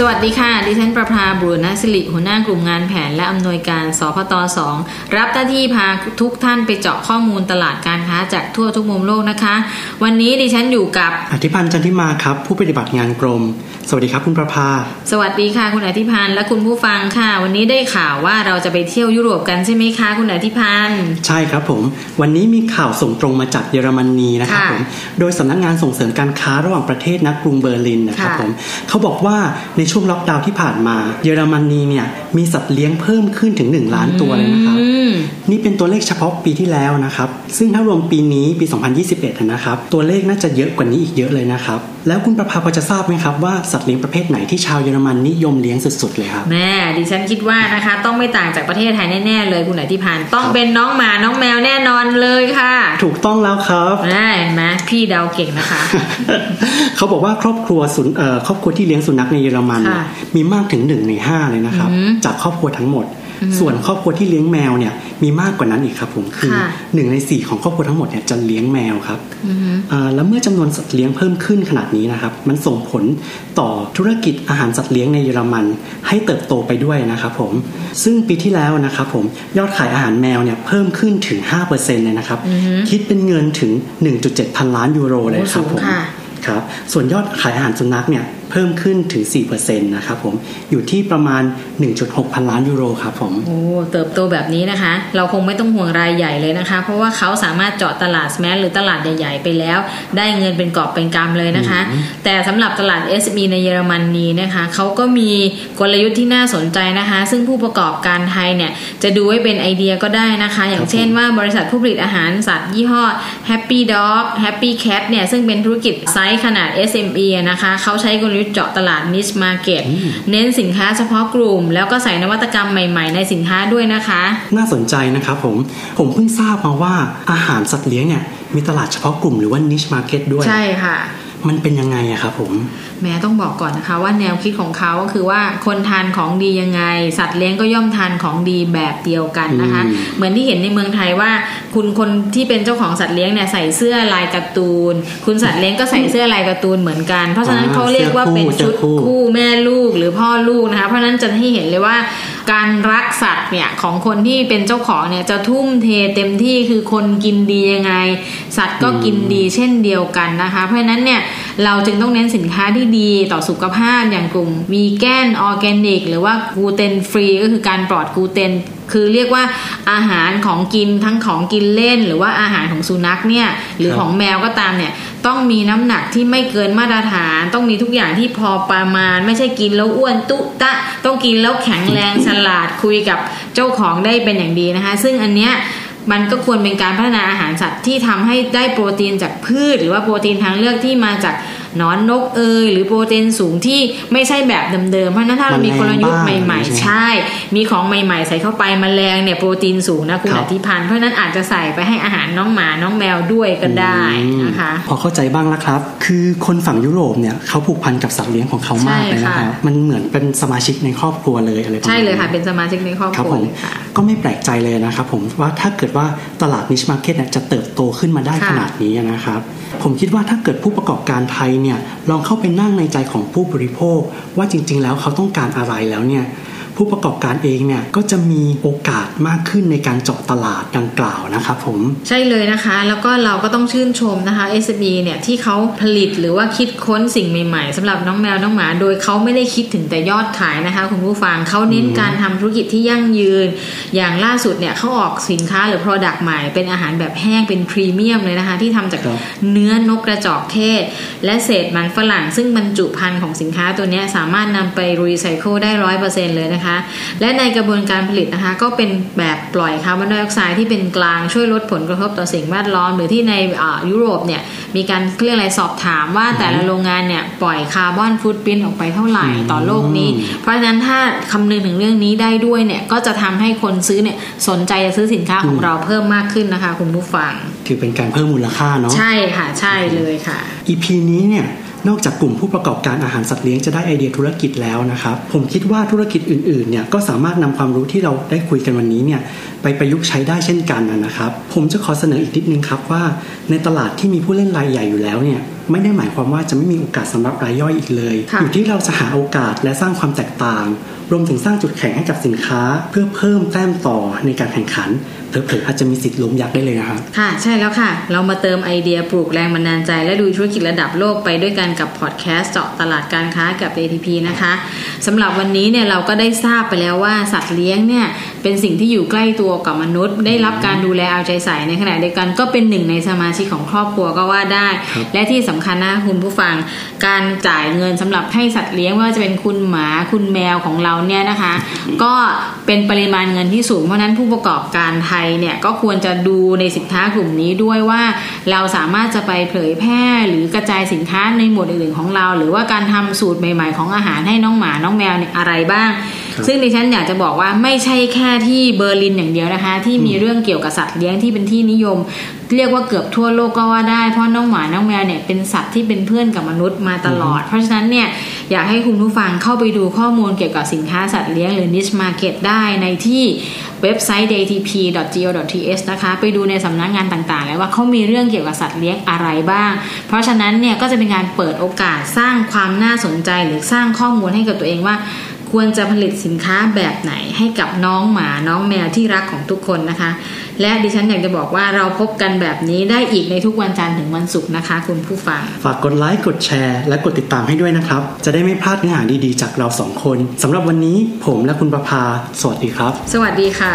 สวัสดีค่ะ ดิฉันประภาบุรณสิริหัวหน้ากลุ่มงานแผนและอำนวยการสพตสองรับหน้าที่พาทุกท่านไปเจาะข้อมูลตลาดการค้าจากทั่วทุกมุมโลกนะคะ วันนี้ดิฉันอยู่กับอธิพันธ์จันทิมาครับ ผู้ปฏิบัติงานกรม สวัสดีครับคุณประภา สวัสดีค่ะ คุณอธิพันธ์และคุณผู้ฟังค่ะ วันนี้ได้ข่าวว่าเราจะไปเที่ยวยุโรปกันใช่ไหมคะ คุณอธิพันธ์ใช่ครับผม วันนี้มีข่าวส่งตรงมาจากเยอรมนีนะครับค่ะผมโดยสำนักงานส่งเสริมการค้าระหว่างประเทศนักกรุงเบอร์ลินนะครับค่ะผมเขาบอกว่าในช่วงล็อกดาวน์ที่ผ่านมา เยอรมนีเนี่ยมีสัตว์เลี้ยงเพิ่มขึ้นถึง 1 ล้านตัวเลยนะครับอืมนี่เป็นตัวเลขเฉพาะปีที่แล้วนะครับ ซึ่งถ้ารวมปีนี้ปี 2021 นะครับ ตัวเลขน่าจะเยอะกว่านี้อีกเยอะเลยนะครับ แล้วคุณประภาพอจะทราบไหมครับว่าสัตว์เลี้ยงประเภทไหนที่ชาวเยอรมันนิยมเลี้ยงสุดๆเลยครับแม่ดิฉันคิดว่านะคะ ต้องไม่ต่างจากประเทศไทยแน่ๆเลยคุณอธิพันธ์ต้องเป็นน้องหมาน้องแมวแน่นอนเลยค่ะ ถูกต้องแล้วครับแม่เห็นไหมพี่เดาเก่งนะคะ เขาบอกว่าครอบครัวสุนเอ่อครอบครัวที่เลี้ยงสุนัขในเยอรมันค่ะมีมากถึงหนึ่งในห้าเลยนะครับอืมจากครอบครัวทั้งหมด ส่วนครอบครัวที่เลี้ยงแมวเนี่ยมีมากกว่านั้นอีกครับผมคือค่ะหนึ่งในสี่ของครอบครัวทั้งหมดเนี่ยจะเลี้ยงแมวครับอือฮึอ่าแล้วเมื่อจำนวนสัตว์เลี้ยงเพิ่มขึ้นขนาดนี้นะครับ มันส่งผลต่อธุรกิจอาหารสัตว์เลี้ยงในเยอรมัน ให้เติบโตไปด้วยนะครับผมซึ่งปีที่แล้วนะครับผมยอดขายอาหารแมวเนี่ยเพิ่มขึ้นถึง 5%เลยนะครับคิดเป็นเงินถึง 1.7 พันล้านยูโรเลยครับผมโอ้สูงค่ะครับส่วนยอดขายอาหารสุนัขเนี่ย เพิ่มขึ้นถึง 4%นะครับผมอยู่ที่ประมาณ 1.6 พันล้านยูโรครับผมโอ้เติบโตแบบนี้นะคะ เราคงไม่ต้องห่วงรายใหญ่เลยนะคะ เพราะว่าเขาสามารถเจาะตลาดแมสหรือตลาดใหญ่ ๆ ไปแล้ว ได้เงินเป็นกอบเป็นกำเลยนะคะ แต่สำหรับตลาด SME ในเยอรมนนีนะคะเขาก็มีกลยุทธ์ที่น่าสนใจนะคะ ซึ่งผู้ประกอบการไทยเนี่ยจะดูไว้เป็นไอเดียก็ได้นะคะ อย่างเช่นว่าบริษัทผู้ผลิตอาหารสัตว์ยี่ห้อ Happy Dog Happy Cat เนี่ยซึ่งเป็นธุรกิจไซส์ขนาด SME อะนะคะเขาใช้กลยุทธ์เจาะตลาด niche market เน้นสินค้าเฉพาะกลุ่ม แล้วก็ใส่นวัตกรรมใหม่ๆ ในสินค้าด้วยนะคะ น่าสนใจนะครับผม ผมเพิ่งทราบมาว่าอาหารสัตว์เลี้ยงเนี่ยมีตลาดเฉพาะกลุ่มหรือว่า niche market ด้วย ใช่ค่ะ มันเป็นยังไงอะครับผมแม้ต้องบอกก่อนนะคะ ว่าแนวคิดของเขาก็คือว่าคนทานของดียังไง สัตว์เลี้ยงก็ย่อมทานของดีแบบเดียวกันนะคะอืมเหมือนที่เห็นในเมืองไทยว่า คุณคนที่เป็นเจ้าของสัตว์เลี้ยงเนี่ยใส่เสื้อลายการ์ตูน คุณสัตว์เลี้ยงก็ใส่เสื้อลายการ์ตูนเหมือนกัน เพราะฉะนั้นเขาเรียกว่าเป็นชุดคู่แม่ลูกหรือพ่อลูกนะคะ เพราะฉะนั้นจะให้เห็นเลยว่า การรักสัตว์เนี่ยของคนที่เป็นเจ้าของเนี่ยจะทุ่มเทเต็มที่คือคนกินดียังไง สัตว์ก็กินดีเช่นเดียวกันนะคะ เพราะฉะนั้นเนี่ย เราจึงต้องเน้นสินค้าที่ดีต่อสุขภาพอย่างกลุ่ม vegan organic หรือว่า gluten free ก็คือการปลอดกลูเตนคือเรียกว่าอาหารของกินทั้งของกินเล่น หรือว่าอาหารของสุนัขเนี่ยหรือของแมวก็ตามเนี่ยต้องมีน้ำหนักที่ไม่เกินมาตรฐาน ต้องมีทุกอย่างที่พอประมาณ ไม่ใช่กินแล้วอ้วนตุตะ ต้องกินแล้วแข็งแรงฉลาดคุยกับเจ้าของได้เป็นอย่างดีนะคะ ซึ่งอันเนี้ย มันก็ควรเป็นการพัฒนาอาหารสัตว์ที่ทำให้ได้โปรตีนจากพืช หรือว่าโปรตีนทางเลือกที่มาจาก นอนนกเอยหรือโปรตีนสูงที่ไม่ใช่แบบเดิมๆ เพราะฉะนั้นถ้าเรามีกลยุทธ์ใหม่ๆ ใช่ มีของใหม่ๆ ใส่เข้าไปแมลงเนี่ยโปรตีนสูงนะคุณครัอบธิพันธ์เพราะฉะนั้นอาจจะใส่ไปให้อาหารน้องหมาน้องแมวด้วยก็ได้นะคะ พอเข้าใจบ้างแล้วครับ คือคนฝั่งยุโรปเนี่ยเขาผูกพันกับสัตว์เลี้ยงของเขามากเลยนะครับใช่ค่ะมันเหมือนเป็นสมาชิกในครอบครัวเลยอะไรประมาณใช่เลยค่ะนั้นเป็นสมาชิกในครอบครับครัวผมเลยค่ะก็ไม่แปลกใจเลยนะครับผมว่าถ้าเกิดว่าตลาด niche market เนี่ยจะเติบโตขึ้นมาได้ค่ะขนาดนี้นะครับผมคิดว่าถ้าเกิดผู้ประกอบการไทยเนี่ยลองเข้าไปนั่งในใจของผู้บริโภค ว่าจริง ๆ แล้วเขาต้องการอะไรแล้วเนี่ย ผู้ประกอบการเองเนี่ยก็จะมีโอกาสมากขึ้นในการเจาะตลาดดังกล่าวนะครับผมใช่เลยนะคะ แล้วก็เราก็ต้องชื่นชมนะคะ SME เนี่ยที่เขาผลิตหรือว่าคิดค้นสิ่งใหม่ๆสำหรับน้องแมวน้องหมา โดยเขาไม่ได้คิดถึงแต่ยอดขายนะคะคุณผู้ฟังเขาเน้นการทำธุรกิจที่ยั่งยืน อย่างล่าสุดเนี่ยเขาออกสินค้าหรือ Product ใหม่เป็นอาหารแบบแห้งเป็นพรีเมียมเลยนะคะ ที่ทำจากครับเนื้อนกกระจอกเทศ และเศษมันฝรั่ง ซึ่งบรรจุภัณฑ์ของสินค้าตัวเนี้ยสามารถนำไปรีไซเคิลได้ร้อยเปอร์เซ็นต์เลยนะคะนะคะและในกระบวนการผลิตนะคะก็เป็นแบบปล่อยคาร์บอนไดออกไซด์ที่เป็นกลางช่วยลดผลกระทบต่อสิ่งแวดล้อม หรือที่ในยุโรปเนี่ยมีการเรียกอะไรสอบถามว่าแต่ละโรงงานเนี่ยปล่อย carbon footprint ออกไปเท่าไหร่ต่อโลกนี้ เพราะฉะนั้นถ้าคำนึงถึงเรื่องนี้ได้ด้วยเนี่ยก็จะทำให้คนซื้อเนี่ยสนใจจะซื้อสินค้าของเราเพิ่มมากขึ้นนะคะ คุณผู้ฟัง ถือเป็นการเพิ่มมูลค่าเนาะใช่ค่ะใช่เลยค่ะ EP นี้เนี่ย นอกจากกลุ่มผู้ประกอบการอาหารสัตว์เลี้ยงจะได้ไอเดียธุรกิจแล้วนะครับ ผมคิดว่าธุรกิจอื่นๆเนี่ยก็สามารถนำความรู้ที่เราได้คุยกันวันนี้เนี่ยไปประยุกต์ใช้ได้เช่นกันนะครับ ผมจะขอเสนออีกนิดนึงครับว่า ในตลาดที่มีผู้เล่นรายใหญ่อยู่แล้วเนี่ยไม่ได้หมายความว่าจะไม่มีโอกาสสำหรับรายย่อยอีกเลยค่ะอยู่ที่เราจะหาโอกาสและสร้างความแตกต่าง รวมถึงสร้างจุดแข็งให้กับสินค้า เพื่อเพิ่มแต้มต่อในการแข่งขันเผลอๆอาจจะมีสิทธิ์ล้มยักษ์ได้เลยนะครับค่ะ ใช่แล้วค่ะ เรามาเติมไอเดียปลูกแรงบันดาลใจ และดูธุรกิจระดับโลกไปด้วยกันกับพอดแคสต์เจาะตลาดการค้ากับ ATP นะคะสำหรับวันนี้เนี่ยเราก็ได้ทราบไปแล้วว่าสัตว์เลี้ยงเนี่ย เป็นสิ่งที่อยู่ใกล้ตัวกับมนุษย์ ได้รับการดูแลเอาใจใส่ในขณะเดียวกัน ก็เป็นหนึ่งในสมาชิกของครอบครัวก็ว่าได้ครับและที่สำคัญนะคุณผู้ฟัง การจ่ายเงินสำหรับให้สัตว์เลี้ยงไม่ว่าจะเป็นคุณหมาคุณแมวของเราเนี่ยนะคะ ก็เป็นปริมาณเงินที่สูงเพราะฉะนั้นผู้ประกอบการไทยเนี่ยก็ควรจะดูในสินค้ากลุ่มนี้ด้วยว่า เราสามารถจะไปเผยแพร่หรือกระจายสินค้าในหมวดอื่นๆของเรา หรือว่าการทำสูตรใหม่ ๆ ของอาหารให้น้องหมาน้องแมวเนี่ยอะไรบ้างครับ ซึ่งดิฉันอยากจะบอกว่าไม่ใช่แค่ที่เบอร์ลินอย่างเดียวนะคะ ที่มีเรื่องเกี่ยวกับสัตว์เลี้ยงที่เป็นที่นิยม เรียกว่าเกือบทั่วโลกก็ว่าได้เพราะน้องหมาน้องแมวเนี่ยเป็นสัตว์ที่เป็นเพื่อนกับมนุษย์มาตลอด เพราะฉะนั้นเนี่ยอยากให้คุณผู้ฟังเข้าไปดูข้อมูลเกี่ยวกับสินค้าสัตว์เลี้ยงหรือ niche market ได้ในที่เว็บไซต์ datp.go.th นะคะไปดูในสำนักงานต่างๆ แล้วว่าเขามีเรื่องเกี่ยวกับสัตว์เลี้ยงอะไรบ้าง เพราะฉะนั้นเนี่ยก็จะเป็นการเปิดโอกาสสร้างความน่าสนใจหรือสร้างข้อมูลให้กับตัวเองว่า ควรจะผลิตสินค้าแบบไหนให้กับน้องหมาน้องแมวที่รักของทุกคนนะคะ และดิฉันอยากจะบอกว่าเราพบกันแบบนี้ได้อีกในทุกวันจันทร์ถึงวันศุกร์นะคะ คุณผู้ฟัง ฝากกดไลค์กดแชร์ และกดติดตามให้ด้วยนะครับ จะได้ไม่พลาดเนื้อหาดีๆ จากเราสองคนสำหรับวันนี้ผมและคุณประภาสวัสดีครับ สวัสดีค่ะ